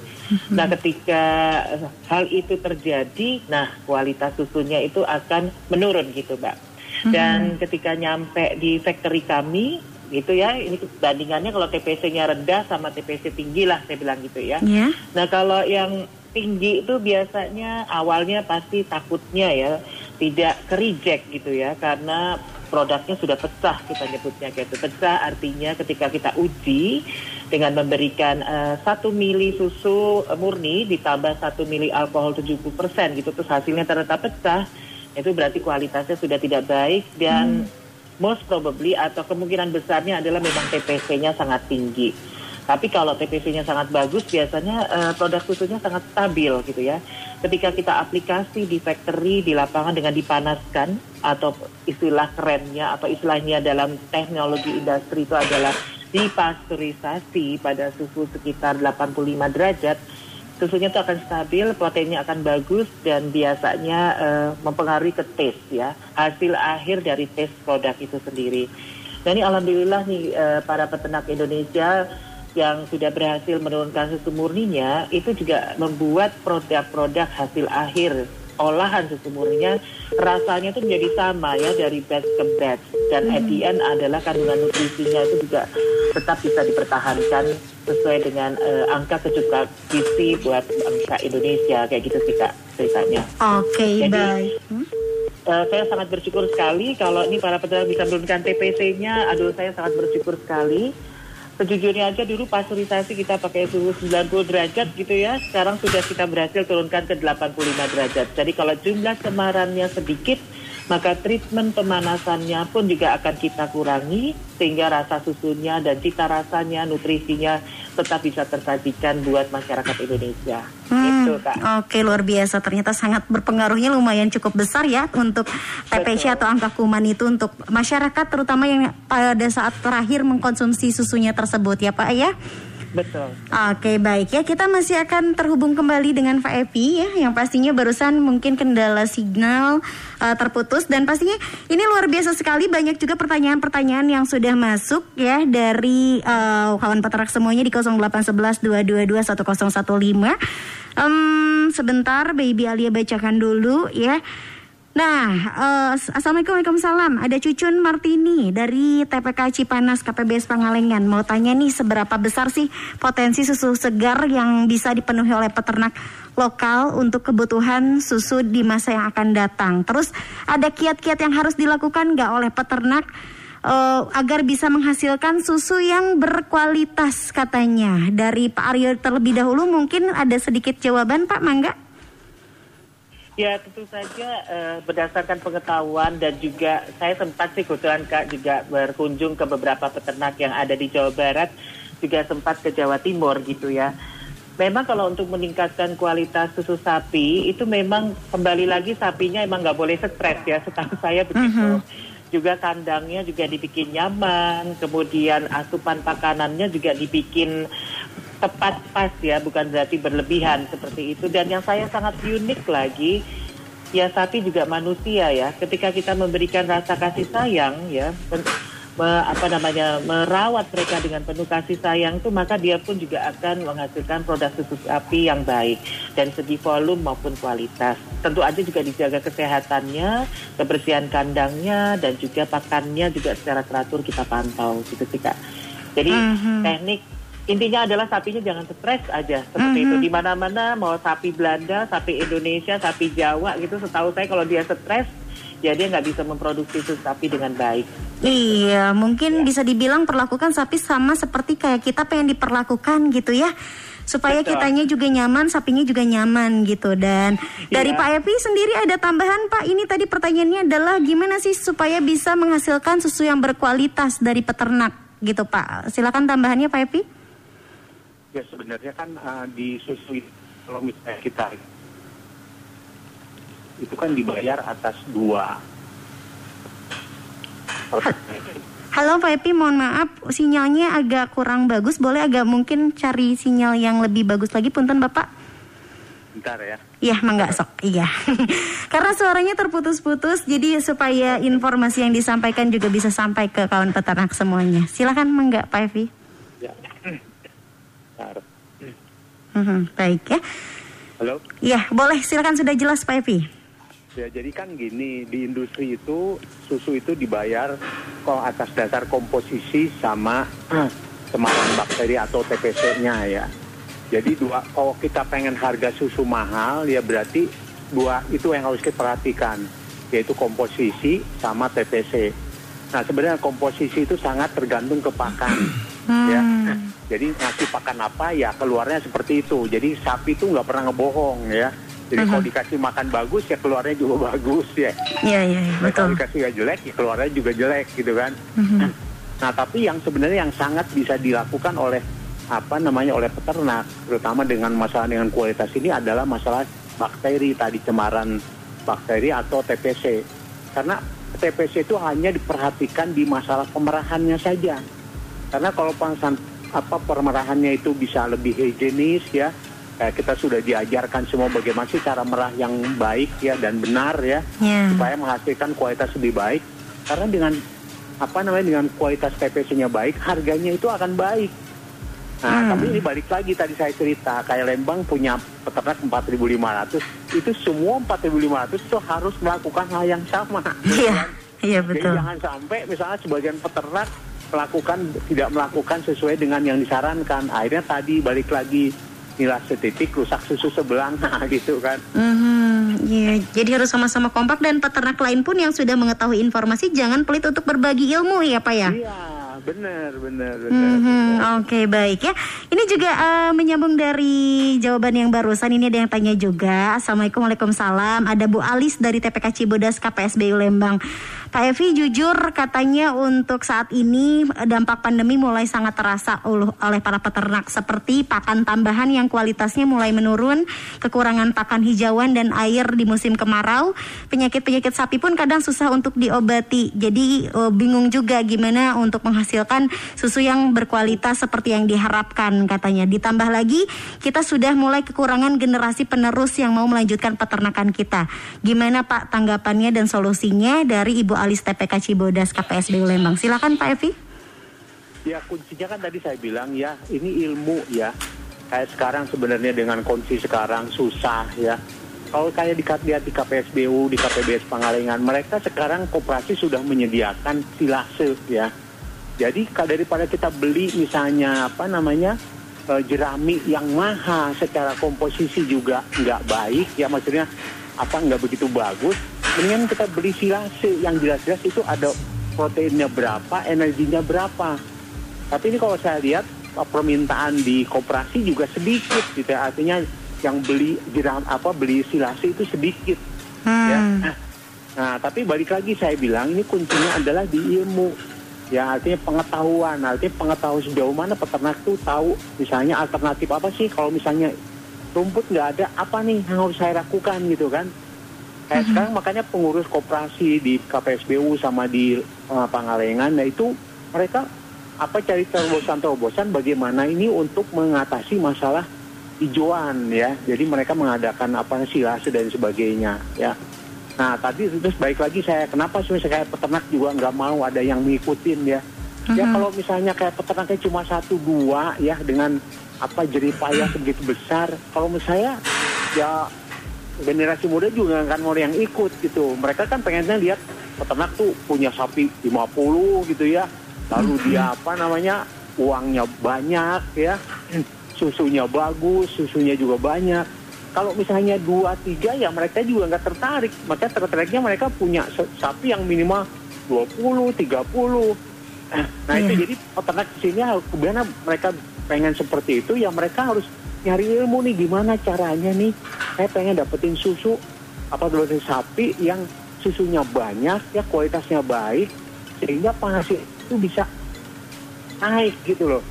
B: Nah, ketika eh, hal itu terjadi, nah kualitas susunya itu akan menurun gitu, Mbak. Dan ketika nyampe di factory kami, gitu ya, ini bandingannya kalau TPC-nya rendah sama TPC tinggi lah, saya bilang gitu ya.
A: Ya.
B: Nah kalau yang tinggi itu biasanya awalnya pasti takutnya ya tidak ke reject gitu ya karena produknya sudah pecah kita nyebutnya kayak itu pecah artinya ketika kita uji dengan memberikan eh, satu mili susu murni ditambah satu mili alkohol 70% gitu terus hasilnya ternyata pecah itu berarti kualitasnya sudah tidak baik dan most probably atau kemungkinan besarnya adalah memang TPC-nya sangat tinggi. Tapi kalau TPC-nya sangat bagus, biasanya eh, produk susunya sangat stabil gitu ya. Ketika kita aplikasi di factory, di lapangan dengan dipanaskan, atau istilah kerennya, atau istilahnya dalam teknologi industri itu adalah dipasteurisasi pada suhu sekitar 85 derajat, susunya itu akan stabil, proteinnya akan bagus, dan biasanya eh, mempengaruhi ke taste ya, hasil akhir dari taste produk itu sendiri. Dan ini alhamdulillah nih eh, para peternak Indonesia yang sudah berhasil menurunkan susu murninya itu juga membuat produk-produk hasil akhir olahan susu murninya rasanya itu menjadi sama ya dari batch ke batch. Dan at the end adalah kandungan nutrisinya itu juga tetap bisa dipertahankan sesuai dengan eh, angka kecukupan gizi buat bangsa Indonesia kayak gitu sih kak ceritanya.
A: Oke,
B: Jadi,
A: baik. Hmm?
B: Eh, saya sangat bersyukur sekali kalau ini para peternak bisa menurunkan TPC-nya. Aduh, saya sangat bersyukur sekali. Sejujurnya aja dulu pasteurisasi kita pakai suhu 90 derajat gitu ya. Sekarang sudah kita berhasil turunkan ke 85 derajat. Jadi kalau jumlah cemarannya sedikit, maka treatment pemanasannya pun juga akan kita kurangi sehingga rasa susunya dan cita rasanya, nutrisinya tetap bisa tersajikan buat masyarakat Indonesia.
A: Hmm,
B: Gitu, Kak.
A: Oke luar biasa ternyata sangat berpengaruhnya lumayan cukup besar ya untuk TPC
B: Betul.
A: atau angka kuman itu untuk masyarakat terutama yang pada saat terakhir mengkonsumsi susunya tersebut ya Pak ya.
B: Betul.
A: Oke baik ya kita masih akan terhubung kembali dengan Pak Epi ya yang pastinya barusan mungkin kendala signal uh, terputus dan pastinya ini luar biasa sekali banyak juga pertanyaan-pertanyaan yang sudah masuk ya dari uh, kawan peternak semuanya di 0811 222 1015. Em, sebentar Baby Alia bacakan dulu ya. Nah, eh, Assalamualaikum Waalaikumsalam. Ada Cucun Martini dari TPK Cipanas KPBS Pangalengan. Mau tanya nih seberapa besar sih potensi susu segar yang bisa dipenuhi oleh peternak lokal untuk kebutuhan susu di masa yang akan datang. Terus ada kiat-kiat yang harus dilakukan nggak oleh peternak eh, agar bisa menghasilkan susu yang berkualitas katanya. Dari Pak Aryo terlebih dahulu mungkin ada sedikit jawaban Pak Mangga.
B: Ya tentu saja eh, berdasarkan pengetahuan dan juga saya sempat sih kebetulan Kak juga berkunjung ke beberapa peternak yang ada di Jawa Barat juga sempat ke Jawa Timur gitu ya. Memang kalau untuk meningkatkan kualitas susu sapi itu memang kembali lagi sapinya emang nggak boleh stres ya setahu saya begitu. Juga kandangnya juga dibikin nyaman, kemudian asupan pakanannya juga dibikin tepat pas ya, bukan berarti berlebihan seperti itu. Dan yang saya sangat unik lagi, ya sapi juga manusia ya. Ketika kita memberikan rasa kasih sayang ya, me- apa namanya merawat mereka dengan penuh kasih sayang itu, maka dia pun juga akan menghasilkan produk susu sapi yang baik dari segi volume maupun kualitas. Tentu aja juga dijaga kesehatannya, kebersihan kandangnya, dan juga pakannya juga secara teratur kita pantau gitu sih kak. Jadi teknik intinya adalah sapinya jangan stres aja seperti itu di mana-mana mau sapi Belanda, sapi Indonesia, sapi Jawa gitu setahu saya kalau dia stres ya dia nggak bisa memproduksi susu sapi dengan baik.
A: Iya, mungkin bisa dibilang perlakukan sapi sama seperti kayak kita pengen diperlakukan gitu ya. Supaya
B: Betul.
A: kitanya juga nyaman, sapinya juga nyaman gitu. Dan dari
B: Iya.
A: Pak Epi sendiri ada tambahan Pak. Ini tadi pertanyaannya adalah gimana sih supaya bisa menghasilkan susu yang berkualitas dari peternak gitu Pak. Silakan tambahannya Pak Epi.
C: Ya sebenarnya kan uh, di susu kalau misalnya kita itu kan dibayar atas dua.
A: Halo Pak Epi, mohon maaf sinyalnya agak kurang bagus. Boleh agak mungkin cari sinyal yang lebih bagus lagi punten Bapak?
C: Bentar ya.
A: Iya, mangga sok. Iya. Karena suaranya terputus-putus, jadi supaya informasi yang disampaikan juga bisa sampai ke kawan peternak semuanya. Silakan mangga, Pak Evi.
C: Ya.
A: Mhm, baik ya.
C: Halo.
A: Iya, boleh. Silakan sudah jelas, Pak Evi.
C: Ya jadi kan gini di industri itu susu itu dibayar kok atas dasar komposisi sama cemaran bakteri atau TPC-nya ya. Jadi dua kalau kita pengen harga susu mahal ya berarti dua itu yang harus kita perhatikan yaitu komposisi sama TPC. Nah sebenarnya komposisi itu sangat tergantung ke pakan ya. Jadi ngasih pakan apa ya keluarnya seperti itu. Jadi sapi itu nggak pernah ngebohong ya. Jadi kalau dikasih makan bagus ya keluarnya juga bagus ya.
A: Iya, iya, iya,
C: Nah, kalau dikasih nggak jelek ya keluarnya juga jelek gitu kan.
A: Mhm.
C: Nah tapi yang sebenarnya yang sangat bisa dilakukan oleh apa namanya oleh peternak, terutama dengan masalah dengan kualitas ini adalah masalah bakteri tadi cemaran bakteri atau TPC. Karena TPC itu hanya diperhatikan di masalah pemerahannya saja. Karena kalau pengsan apa pemerahannya itu bisa lebih higienis ya, kayak kita sudah diajarkan semua bagaimana sih cara merah yang baik ya dan benar ya
A: Ya.
C: supaya menghasilkan kualitas lebih baik. Karena dengan apa namanya dengan kualitas TPC-nya baik, harganya itu akan baik. Nah, tapi ini balik lagi tadi saya cerita, kayak Lembang punya peternak 4.500, itu semua 4.500 itu harus melakukan hal yang sama.
A: Iya, iya
C: Jadi
A: betul.
C: jangan sampai misalnya sebagian peternak melakukan tidak melakukan sesuai dengan yang disarankan. Akhirnya tadi balik lagi nilai setitik rusak susu sebelah nah, gitu kan.
A: Mhm, iya. Jadi harus sama-sama kompak dan peternak lain pun yang sudah mengetahui informasi jangan pelit untuk berbagi ilmu ya Pak ya.
C: Iya, benar, benar.
A: Mhm, Oke baik ya. Ini juga eh, menyambung dari jawaban yang barusan. Ini ada yang tanya juga. Assalamualaikum Waalaikumsalam. Ada Bu Alis dari TPK Cibodas KPSBU Lembang. Pak Evi jujur katanya untuk saat ini eh, dampak pandemi mulai sangat terasa oleh para peternak seperti pakan tambahan yang kualitasnya mulai menurun, kekurangan pakan hijauan dan air di musim kemarau, penyakit-penyakit sapi pun kadang susah untuk diobati. Jadi eh, bingung juga gimana untuk menghasilkan susu yang berkualitas seperti yang diharapkan katanya. Ditambah lagi kita sudah mulai kekurangan generasi penerus yang mau melanjutkan peternakan kita. Gimana Pak tanggapannya dan solusinya dari Ibu Alis TPK Cibodas KPSBU Lembang? Silakan Pak Evi.
C: Ya kuncinya kan tadi saya bilang ya ini ilmu ya. Kayak sekarang sebenarnya dengan kondisi sekarang susah ya. Kalau kayak di, di KPSBU, di KPBS Pangalengan, mereka sekarang koperasi sudah menyediakan silase ya. Jadi daripada kita beli misalnya apa namanya eh, jerami yang mahal secara komposisi juga nggak baik ya maksudnya apa nggak begitu bagus, mendingan kita beli silase yang jelas-jelas itu ada proteinnya berapa, energinya berapa. Tapi ini kalau saya lihat uh, permintaan di koperasi juga sedikit gitu ya. Artinya yang beli jeram apa beli silase itu sedikit ya. Nah, Nah, tapi balik lagi saya bilang ini kuncinya adalah di ilmu. Ya, artinya pengetahuan. Artinya pengetahuan sejauh mana peternak tuh tahu misalnya alternatif apa sih kalau misalnya rumput nggak ada apa nih yang harus saya lakukan gitu kan. Kayak sekarang makanya pengurus koperasi di KPSBU sama di uh, Pangalengan, nah itu mereka apa cari terobosan-terobosan bagaimana ini untuk mengatasi masalah hijauan ya. Jadi mereka mengadakan apa silase dan sebagainya ya. Nah tadi terus baik lagi saya kenapa sih saya kayak peternak juga nggak mau ada yang ngikutin ya. Ya kalau misalnya kayak peternaknya cuma satu dua ya dengan apa jerih payah sebegitu besar. Kalau saya ya generasi muda juga nggak akan mau yang ikut gitu. Mereka kan pengennya lihat peternak tuh punya sapi 50 gitu ya. Lalu dia apa namanya uangnya banyak ya. Susunya bagus, susunya juga banyak. Kalau misalnya dua tiga ya mereka juga nggak tertarik. Maka tertariknya mereka punya sapi yang minimal 20, 30. Nah itu jadi peternak di sini harus- kemudian mereka pengen seperti itu ya mereka harus nyari ilmu nih gimana caranya nih saya pengen dapetin susu apa dapetin sapi yang susunya banyak ya kualitasnya baik sehingga penghasil itu bisa naik gitu loh.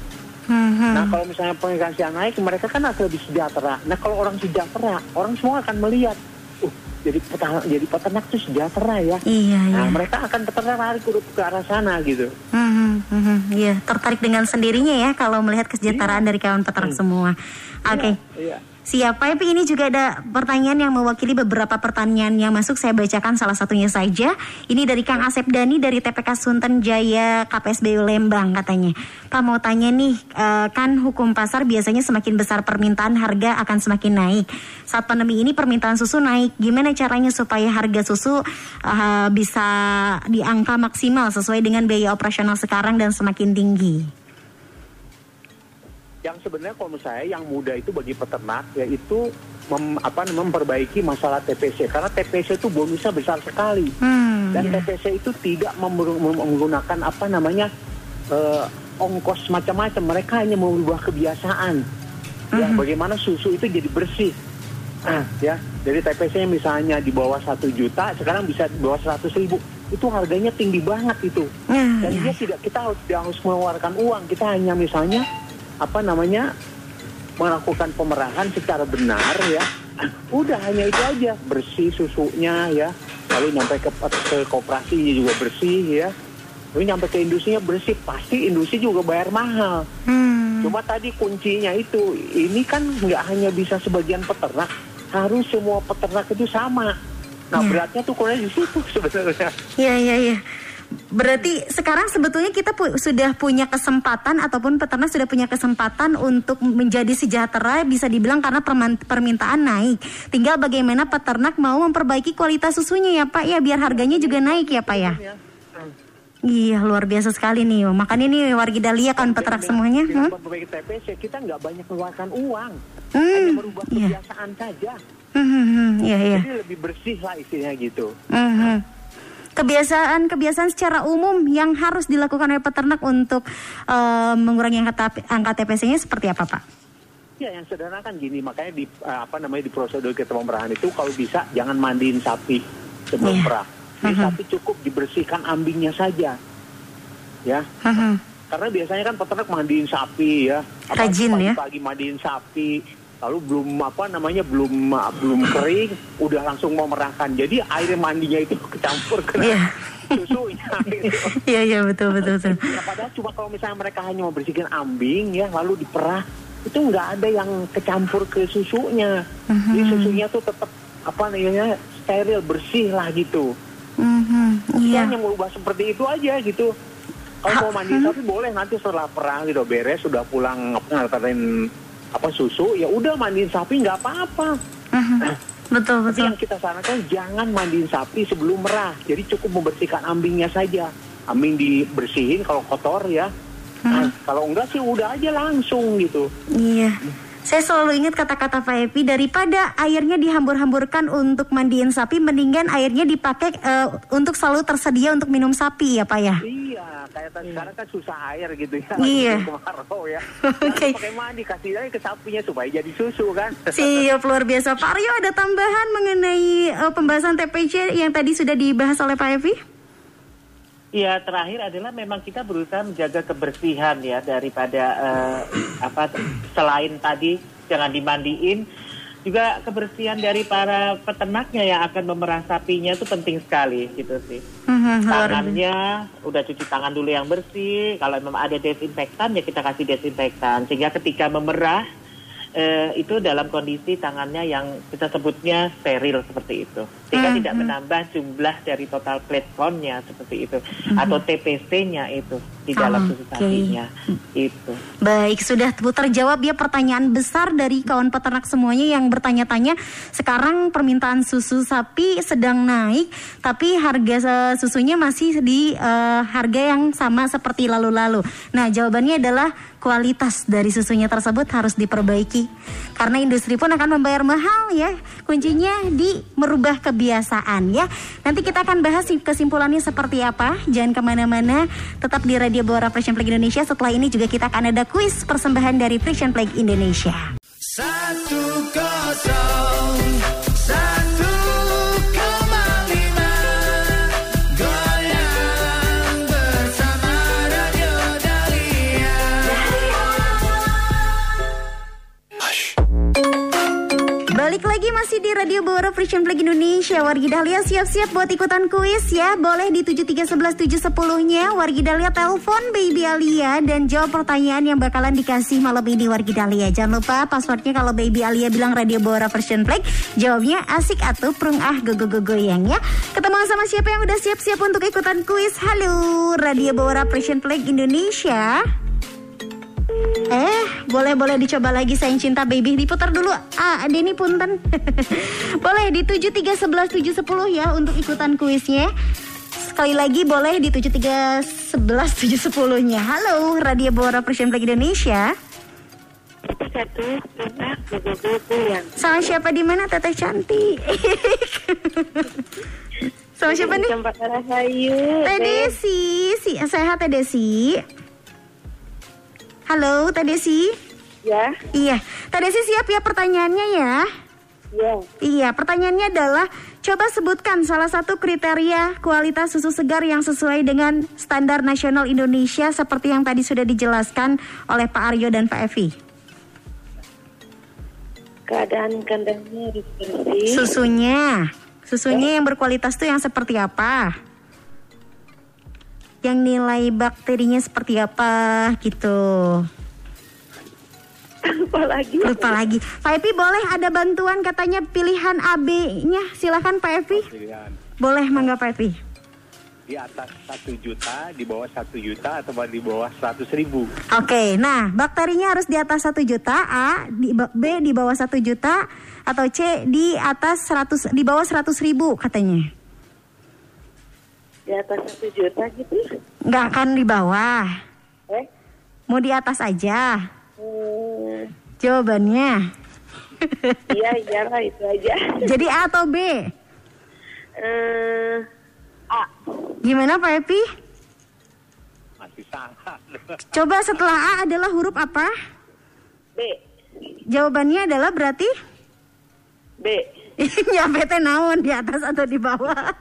C: Nah kalau misalnya penghasilan naik mereka kan akan lebih sejahtera. Nah kalau orang sejahtera orang semua akan melihat, uh jadi peternak jadi peternak tuh sejahtera ya.
A: Iya,
C: Nah
A: iya.
C: mereka akan tertarik ke, ke arah sana gitu.
A: Mhm, mhm. Iya, tertarik dengan sendirinya ya kalau melihat kesejahteraan dari kawan peternak semua. Oke.
C: Iya.
A: Siap, Pak Epi ini juga ada pertanyaan yang mewakili beberapa pertanyaan yang masuk. Saya bacakan salah satunya saja. Ini dari Kang Asep Dani dari TPK Sunten Jaya KPSBU Lembang katanya. Pak mau tanya nih, eh, kan hukum pasar biasanya semakin besar permintaan harga akan semakin naik. Saat pandemi ini permintaan susu naik. Gimana caranya supaya harga susu eh, bisa di angka maksimal sesuai dengan biaya operasional sekarang dan semakin tinggi?
C: Yang sebenarnya kalau menurut saya yang mudah itu bagi peternak yaitu mem, apa, memperbaiki masalah TPC karena TPC itu bonusnya besar sekali.
A: Hmm,
C: dan
A: iya.
C: TPC itu tidak mem- mem- menggunakan apa namanya eh, ongkos macam-macam. Mereka hanya merubah kebiasaan. Yang bagaimana susu itu jadi bersih. Nah, ya dari TPC yang misalnya di bawah satu juta sekarang bisa di bawah seratus ribu. Itu harganya tinggi banget itu.
A: Nah,
C: dan
A: iya.
C: dia tidak kita harus harus mengeluarkan uang. Kita hanya misalnya apa namanya melakukan pemerahan secara benar ya. Udah hanya itu aja. Bersih susunya ya. Lalu nyampe ke, ke kooperasi juga bersih ya. Lalu nyampe ke industrinya bersih pasti industri juga bayar mahal.
A: Hmm.
C: cuma tadi kuncinya itu ini kan nggak hanya bisa sebagian peternak harus semua peternak itu sama. Nah
A: Ya.
C: beratnya tuh kurang di situ sebenarnya.
A: Iya iya iya. Berarti sekarang sebetulnya kita pu- sudah punya kesempatan ataupun peternak sudah punya kesempatan untuk menjadi sejahtera bisa dibilang karena permintaan naik. Tinggal bagaimana peternak mau memperbaiki kualitas susunya ya Pak ya biar harganya juga naik ya Pak ya. Iya luar biasa sekali nih. Makanya nih warga Dahlia kan peternak semuanya. Hmm?
C: TPC kita nggak banyak mengeluarkan uang,
A: Hmm,
C: hanya merubah
A: iya.
C: kebiasaan saja.
A: Hmm, hmm, hmm, Iya iya.
C: Jadi lebih bersih lah istilahnya gitu.
A: Mhm. Kebiasaan-kebiasaan secara umum yang harus dilakukan oleh peternak untuk eh, mengurangi angka, angka TPC-nya seperti apa, Pak?
C: Ya yang sederhana kan gini, makanya di eh, apa namanya di prosedur kita pemerahan itu kalau bisa jangan mandiin sapi sebelum
A: Iya.
C: perah. Jadi
A: Mhm.
C: sapi cukup dibersihkan ambingnya saja, ya.
A: Mhm.
C: Karena biasanya kan peternak mandiin sapi ya.
A: Rajin ya.
C: Pagi mandiin sapi, lalu belum apa namanya belum belum kering, udah langsung mau merahkan. Jadi air mandinya itu kecampur ke
A: Iya.
C: susunya. gitu.
A: Iya iya betul betul betul.
C: Nah, padahal cuma kalau misalnya mereka hanya membersihkan ambing ya, lalu diperah, itu nggak ada yang kecampur ke susunya.
A: Mhm.
C: Jadi susunya tuh tetap apa namanya steril bersih lah gitu.
A: Mhm,
C: Iya.
A: Iya.
C: Hanya merubah seperti itu aja gitu. Kalau mau mandi sapi boleh nanti setelah perang gitu beres sudah pulang apa nganterin apa susu ya udah mandiin sapi nggak apa-apa.
A: Mhm. Betul
C: Tapi
A: betul.
C: yang kita sarankan jangan mandiin sapi sebelum merah. Jadi cukup membersihkan ambingnya saja. Ambing dibersihin kalau kotor ya. Nah, kalau enggak sih udah aja langsung gitu.
A: Iya. Saya selalu ingat kata-kata Pak Epi daripada airnya dihambur-hamburkan untuk mandiin sapi, mendingan airnya dipakai eh, untuk selalu tersedia untuk minum sapi ya Pak ya.
C: Iya, kayak tadi sekarang kan susah air gitu ya.
A: Iya.
C: Lagi kemarau ya.
A: Oke.
C: Nah, pakai mandi kasih aja ke sapinya supaya jadi susu kan.
A: Siap luar biasa. Pak Aryo ada tambahan mengenai eh, pembahasan TPC yang tadi sudah dibahas oleh Pak Evi?
B: Ya terakhir adalah memang kita berusaha menjaga kebersihan ya daripada eh, apa selain tadi jangan dimandiin juga kebersihan dari para peternaknya yang akan memerah sapinya itu penting sekali gitu sih.
A: Mhm.
B: Tangannya udah cuci tangan dulu yang bersih. Kalau memang ada desinfektan ya kita kasih desinfektan sehingga ketika memerah eh, itu dalam kondisi tangannya yang kita sebutnya steril seperti itu. Sehingga
A: Hmm,
B: tidak
A: hmm.
B: menambah jumlah dari total plate count-nya seperti itu atau TPC-nya itu di dalam susu
A: Oke.
B: sapinya itu.
A: Baik, sudah terjawab ya pertanyaan besar dari kawan peternak semuanya yang bertanya-tanya. Sekarang permintaan susu sapi sedang naik, tapi harga eh, susunya masih di eh, harga yang sama seperti lalu-lalu. Nah, jawabannya adalah kualitas dari susunya tersebut harus diperbaiki. Karena industri pun akan membayar mahal ya. Kuncinya di merubah kebiasaan ya. Nanti kita akan bahas kesimpulannya seperti apa. Jangan ke mana-mana, tetap di Radio Bora Fashion Flag Indonesia. Setelah ini juga kita akan ada kuis persembahan dari Fashion Flag Indonesia.
G: Satu kosong
A: Balik lagi masih di Radio Bawara Frisian Flag Indonesia. Wargi Dahlia siap-siap buat ikutan kuis ya. Boleh di 7311710-nya Wargi Dahlia telepon Baby Alia Dan jawab pertanyaan yang bakalan dikasih malam ini Wargi Dahlia. Jangan lupa passwordnya kalau Baby Alia bilang Radio Bawara Frisian Flag. Jawabnya asik atau prung ah go go go goyang ya. Ketemu sama siapa yang udah siap-siap untuk ikutan kuis? Halo Radio Bawara Frisian Flag Indonesia Eh, boleh-boleh dicoba lagi sayang cinta baby. Diputar dulu. Ah, Denny punten. boleh di 7311710 ya untuk ikutan kuisnya. Sekali lagi boleh di 7311710-nya. Halo, Radio Bora Persian Flag Indonesia.
H: Satu,
A: Sama siapa di mana Teteh cantik? Sama siapa nih?
H: Tempat Rahayu.
A: Teh Desi, si sehat Teh Desi. Halo, Teh Desi.
H: Ya,
A: Iya, Teh Desi siap ya pertanyaannya ya?
H: ya.
A: Iya, pertanyaannya adalah coba sebutkan salah satu kriteria kualitas susu segar yang sesuai dengan standar nasional Indonesia seperti yang tadi sudah dijelaskan oleh Pak Aryo dan Pak Evi.
H: Keadaan kandangnya harus bersih.
A: Susunya, susunya yang berkualitas tuh yang seperti apa? Yang nilai bakterinya seperti apa gitu.
H: Apa lagi?
A: Lupa lagi. Pak Evi boleh ada bantuan katanya pilihan AB-nya. Silakan Pak Evi.
C: Pilihan.
A: Boleh mangga Pak Evi.
C: Di atas 1 juta, di bawah 1 juta, atau di bawah 100 ribu.
A: Oke, nah bakterinya harus di atas 1 juta, A, di, B di bawah 1 juta, atau C di atas 100 di bawah 100 ribu katanya.
H: Di atas satu juta gitu.
A: Nggak akan di bawah,
H: Eh?
A: mau di atas aja.
H: Hmm,
A: Jawabannya.
H: iya, iyalah itu aja.
A: Jadi A atau B?
H: Eh, A.
A: Gimana Pak Epi?
C: Masih salah.
A: Coba setelah A adalah huruf apa?
H: B.
A: Jawabannya adalah berarti
H: B.
A: nyampe teh naon di atas atau di bawah?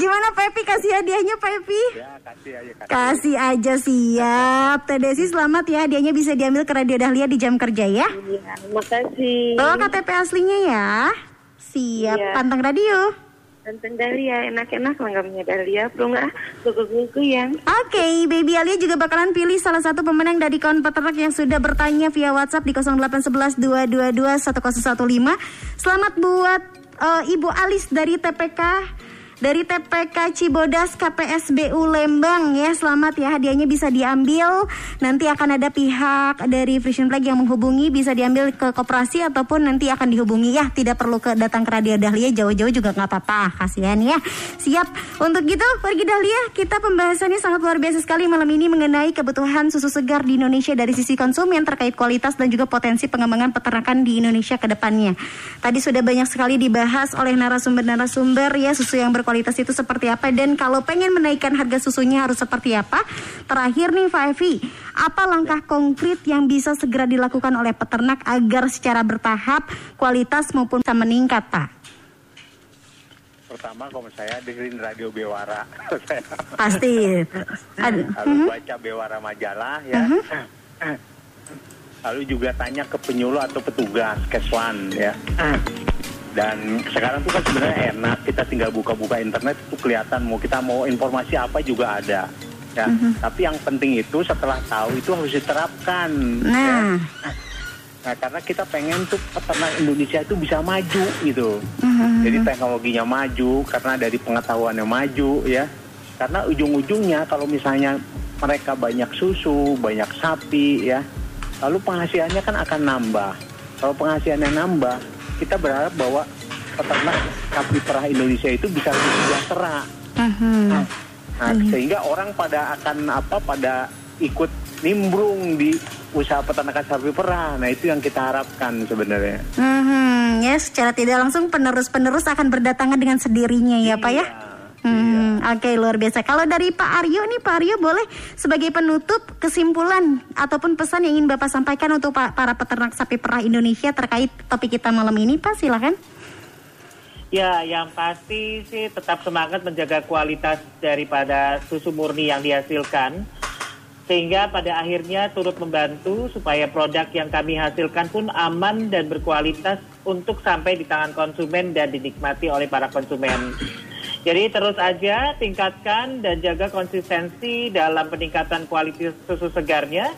A: Gimana Pak Epi kasih hadiahnya Pak Epi?
C: ya, kasih aja. Kasih.
A: Kasih aja siap. Teh Desi selamat ya. Hadiahnya bisa diambil ke Radio Dahlia di jam kerja ya.
H: Iya, makasih.
A: Bawa KTP aslinya ya. Siap.
H: Iya.
A: Panteng radio.
H: Dahlia, enak-enak langgamnya. Belum ah, gugu-gugu yang.
A: Oke, Baby Alia juga bakalan pilih salah satu pemenang dari kawan peternak yang sudah bertanya via WhatsApp di 0811 222 1015. Selamat buat eh, Ibu Alis dari TPK dari TPK Cibodas KPSBU Lembang ya selamat ya. Hadiahnya bisa diambil. Nanti akan ada pihak dari Frisian Flag yang menghubungi bisa diambil ke koperasi ataupun nanti akan dihubungi. Ya tidak perlu ke datang ke Radio Dahlia jauh-jauh juga nggak apa-apa. Kasihan ya. Siap. Untuk gitu pergi Dahlia. Kita pembahasannya sangat luar biasa sekali malam ini mengenai kebutuhan susu segar di Indonesia dari sisi konsumen terkait kualitas dan juga potensi pengembangan peternakan di Indonesia ke depannya. Tadi sudah banyak sekali dibahas oleh narasumber-narasumber ya susu yang berkualitas itu seperti apa dan kalau pengen menaikkan harga susunya harus seperti apa terakhir nih Pak Evi apa langkah konkret yang bisa segera dilakukan oleh peternak agar secara bertahap kualitas maupun bisa meningkat Pak
C: Pertama, kalau saya dengerin radio Bewara.
A: Pasti.
C: Lalu baca Bewara majalah ya. Lalu juga tanya ke penyuluh atau petugas Keswan ya. Dan sekarang tuh kan sebenarnya enak kita tinggal buka-buka internet itu kelihatan mau kita mau informasi apa juga ada. Ya. Tapi yang penting itu setelah tahu itu harus diterapkan.
A: nah
C: Ya. Nah, karena kita pengen tuh peternak Indonesia itu bisa maju gitu. Jadi teknologinya maju karena dari pengetahuannya maju ya. Karena ujung-ujungnya kalau misalnya mereka banyak susu, banyak sapi ya, lalu penghasilannya kan akan nambah. Kalau penghasilannya nambah, kita berharap bahwa peternak sapi perah Indonesia itu bisa lebih sejahtera. Nah, sehingga orang pada akan apa pada ikut nimbrung di usaha peternakan sapi perah. Nah, itu yang kita harapkan sebenarnya.
A: Mhm, ya secara tidak langsung penerus-penerus akan berdatangan dengan sendirinya ya Pak ya.
C: Iya,
A: Hmm, Oke luar biasa. Kalau dari Pak Aryo nih Pak Aryo boleh sebagai penutup kesimpulan ataupun pesan yang ingin Bapak sampaikan untuk pa- para peternak sapi perah Indonesia terkait topik kita malam ini Pak silahkan.
B: Ya, yang pasti sih tetap semangat menjaga kualitas daripada susu murni yang dihasilkan. Sehingga pada akhirnya turut membantu supaya produk yang kami hasilkan pun aman dan berkualitas untuk sampai di tangan konsumen dan dinikmati oleh para konsumen. Jadi terus aja tingkatkan dan jaga konsistensi dalam peningkatan kualitas susu segarnya.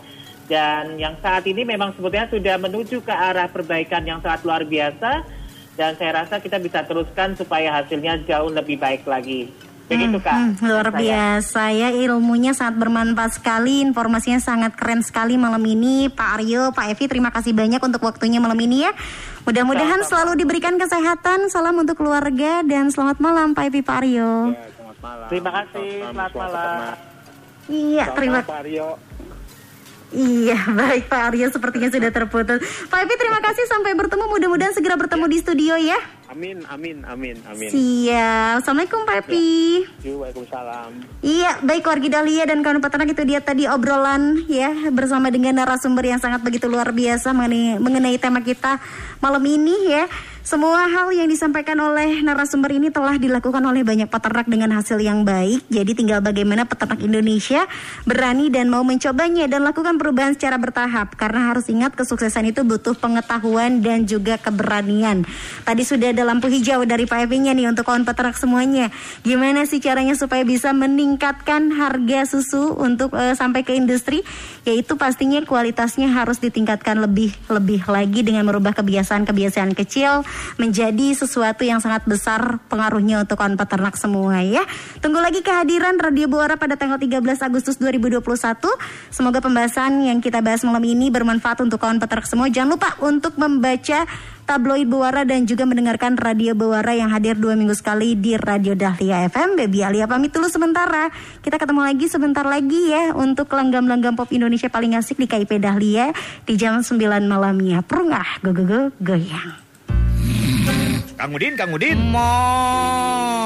B: Dan yang saat ini memang sebetulnya sudah menuju ke arah perbaikan yang sangat luar biasa. Dan saya rasa kita bisa teruskan supaya hasilnya jauh lebih baik lagi. Begitu Kak.
A: Hmm, luar
B: Saya.
A: biasa ya ilmunya sangat bermanfaat sekali, informasinya sangat keren sekali malam ini Pak Aryo, Pak Evi terima kasih banyak untuk waktunya malam ini ya. Mudah-mudahan selalu diberikan kesehatan, salam untuk keluarga dan selamat malam Pak Evi, Pak Aryo.
C: Ya, selamat malam.
B: Terima kasih, selamat
C: semua
B: malam.
A: Iya,
C: Selamat
A: terima
C: Aryo.
A: Iya, baik Pak Aryo sepertinya sudah terputus. Pak Evi terima kasih sampai bertemu, mudah-mudahan segera bertemu di studio ya.
C: Amin, amin, amin, amin.
A: Siap. Assalamualaikum Pak Evi.
C: Waalaikumsalam.
A: Iya, baik wargi Dahlia dan kawan peternak itu dia tadi obrolan ya bersama dengan narasumber yang sangat begitu luar biasa mengenai, mengenai tema kita malam ini ya. Semua hal yang disampaikan oleh narasumber ini telah dilakukan oleh banyak peternak dengan hasil yang baik. Jadi tinggal bagaimana peternak Indonesia berani dan mau mencobanya dan lakukan perubahan secara bertahap. Karena harus ingat kesuksesan itu butuh pengetahuan dan juga keberanian. Tadi sudah ada lampu hijau dari Pak Evi-nya nih untuk kawan peternak semuanya. Gimana sih caranya supaya bisa meningkatkan harga susu untuk eh, sampai ke industri? Yaitu pastinya kualitasnya harus ditingkatkan lebih lebih lagi dengan merubah kebiasaan-kebiasaan kecil menjadi sesuatu yang sangat besar pengaruhnya untuk kawan peternak semua ya. Tunggu lagi kehadiran Radio Buara pada tanggal 13 Agustus 2021. Semoga pembahasan yang kita bahas malam ini bermanfaat untuk kawan peternak semua. Jangan lupa untuk membaca tabloid Buara dan juga mendengarkan Radio Buara yang hadir dua minggu sekali di Radio Dahlia FM. Baby Alia pamit dulu sementara. Kita ketemu lagi sebentar lagi ya untuk langgam-langgam pop Indonesia paling asik di KIP Dahlia di jam 9 malamnya. Perungah, go go go goyang.
I: Kang Udin, Kang Udin.
E: Mo.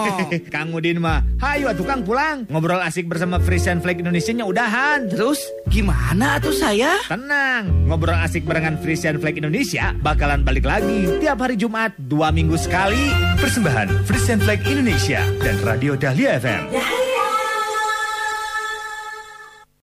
I: Kang Udin mah, hayu atuh Kang pulang. Ngobrol asik bersama Frisian Flag Indonesia-nya udahan.
E: Terus gimana tuh saya?
I: Tenang, ngobrol asik barengan Frisian Flag Indonesia bakalan balik lagi tiap hari Jumat dua minggu sekali.
D: Persembahan Frisian Flag Indonesia dan Radio Dahlia FM.
G: Dahlia